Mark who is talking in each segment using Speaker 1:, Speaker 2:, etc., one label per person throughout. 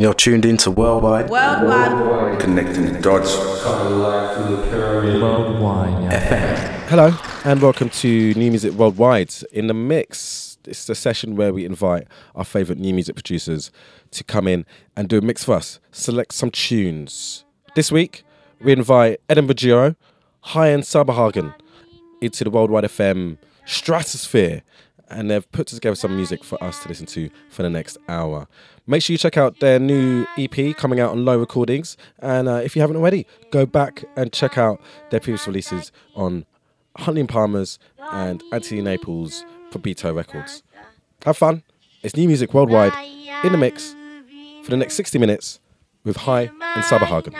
Speaker 1: You're tuned into Worldwide
Speaker 2: Worldwide.
Speaker 3: Connecting the dots.
Speaker 4: Worldwide.
Speaker 1: FM.
Speaker 5: Hello and welcome to New Music Worldwide. In the mix, it's a session where we invite our favourite new music producers to come in and do a mix for us, select some tunes. This week, we invite Edinburgh Giro, Hi And Saberhägen into the Worldwide FM stratosphere, and they've put together some music for us to listen to for the next hour. Make sure you check out their new EP coming out on Lo Recordings, and uh, if you haven't already, go back and check out their previous releases on Huntley and Palmer's and Anthony Naples Proibito Records. Have fun. It's new music worldwide in the mix for the next 60 minutes with Hi and Saberhägen.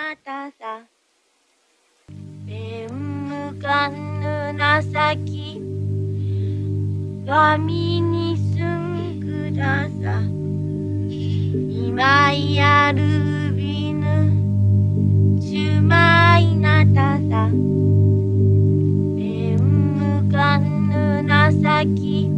Speaker 2: 向かぬ情神に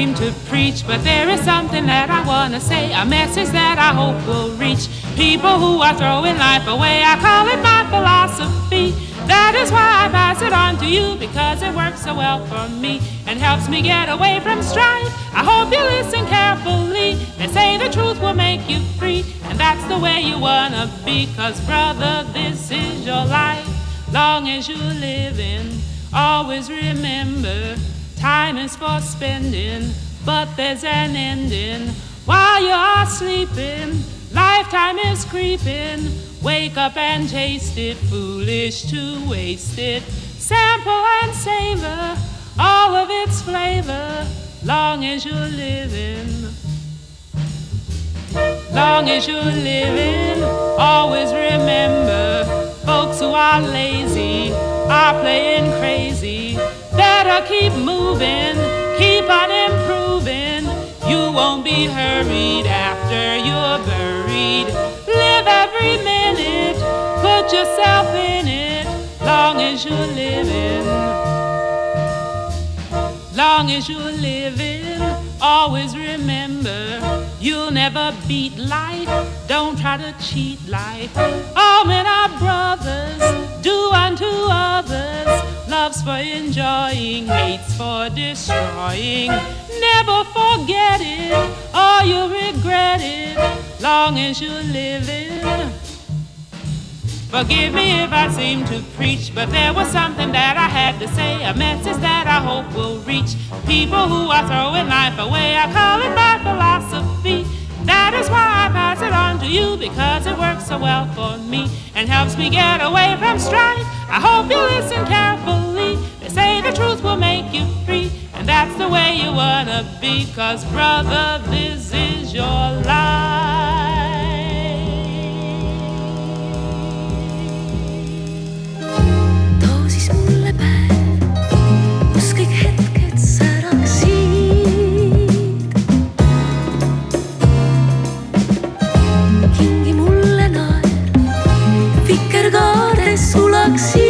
Speaker 1: to preach, but there is something that I want to say, a message that I hope will reach people who are throwing life away. I call it my philosophy. That is why I pass it on to you, because it works so well for me and helps me get away from strife. I hope you listen carefully. They say the truth will make you free, and that's the way you wanna be, cause brother, this is your life. Long as you're living, always remember. Time is for spending, but there's an ending. While you're sleeping, lifetime is creeping. Wake up and taste it, foolish to waste it. Sample and savor all of its flavor, long as you're living. Long as you're living, always remember folks who are lazy are playing crazy better keep moving, keep on improving. You won't be hurried after you're buried. Live every minute, put yourself in it, long as you're living. Long as you're living, always remember you'll never beat life. Don't try to cheat life. All men are brothers, do unto others Love's for enjoying, hate's for destroying. Never forget it, or you'll regret it, long as you're living. Forgive me if I seem to preach, but there was something that I had to say, a message that I hope will reach people who are throwing life away. I call it my philosophy. That is why I pass it on to you because it works so well for me and helps me get away from strife. I hope you listen carefully. They say the truth will make you free, and that's the way you wanna be. Cause, brother, this is your life.
Speaker 2: see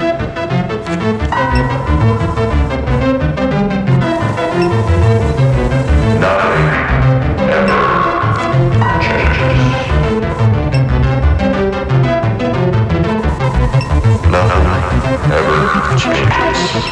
Speaker 3: Nothing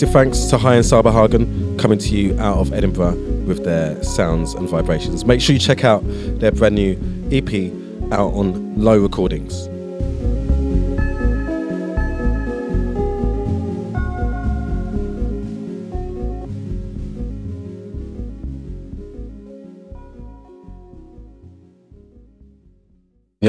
Speaker 5: Massive thanks to Hi and Saberhägen coming to you out of Edinburgh with their sounds and vibrations. Make sure you check out their brand new EP out on Lo Recordings.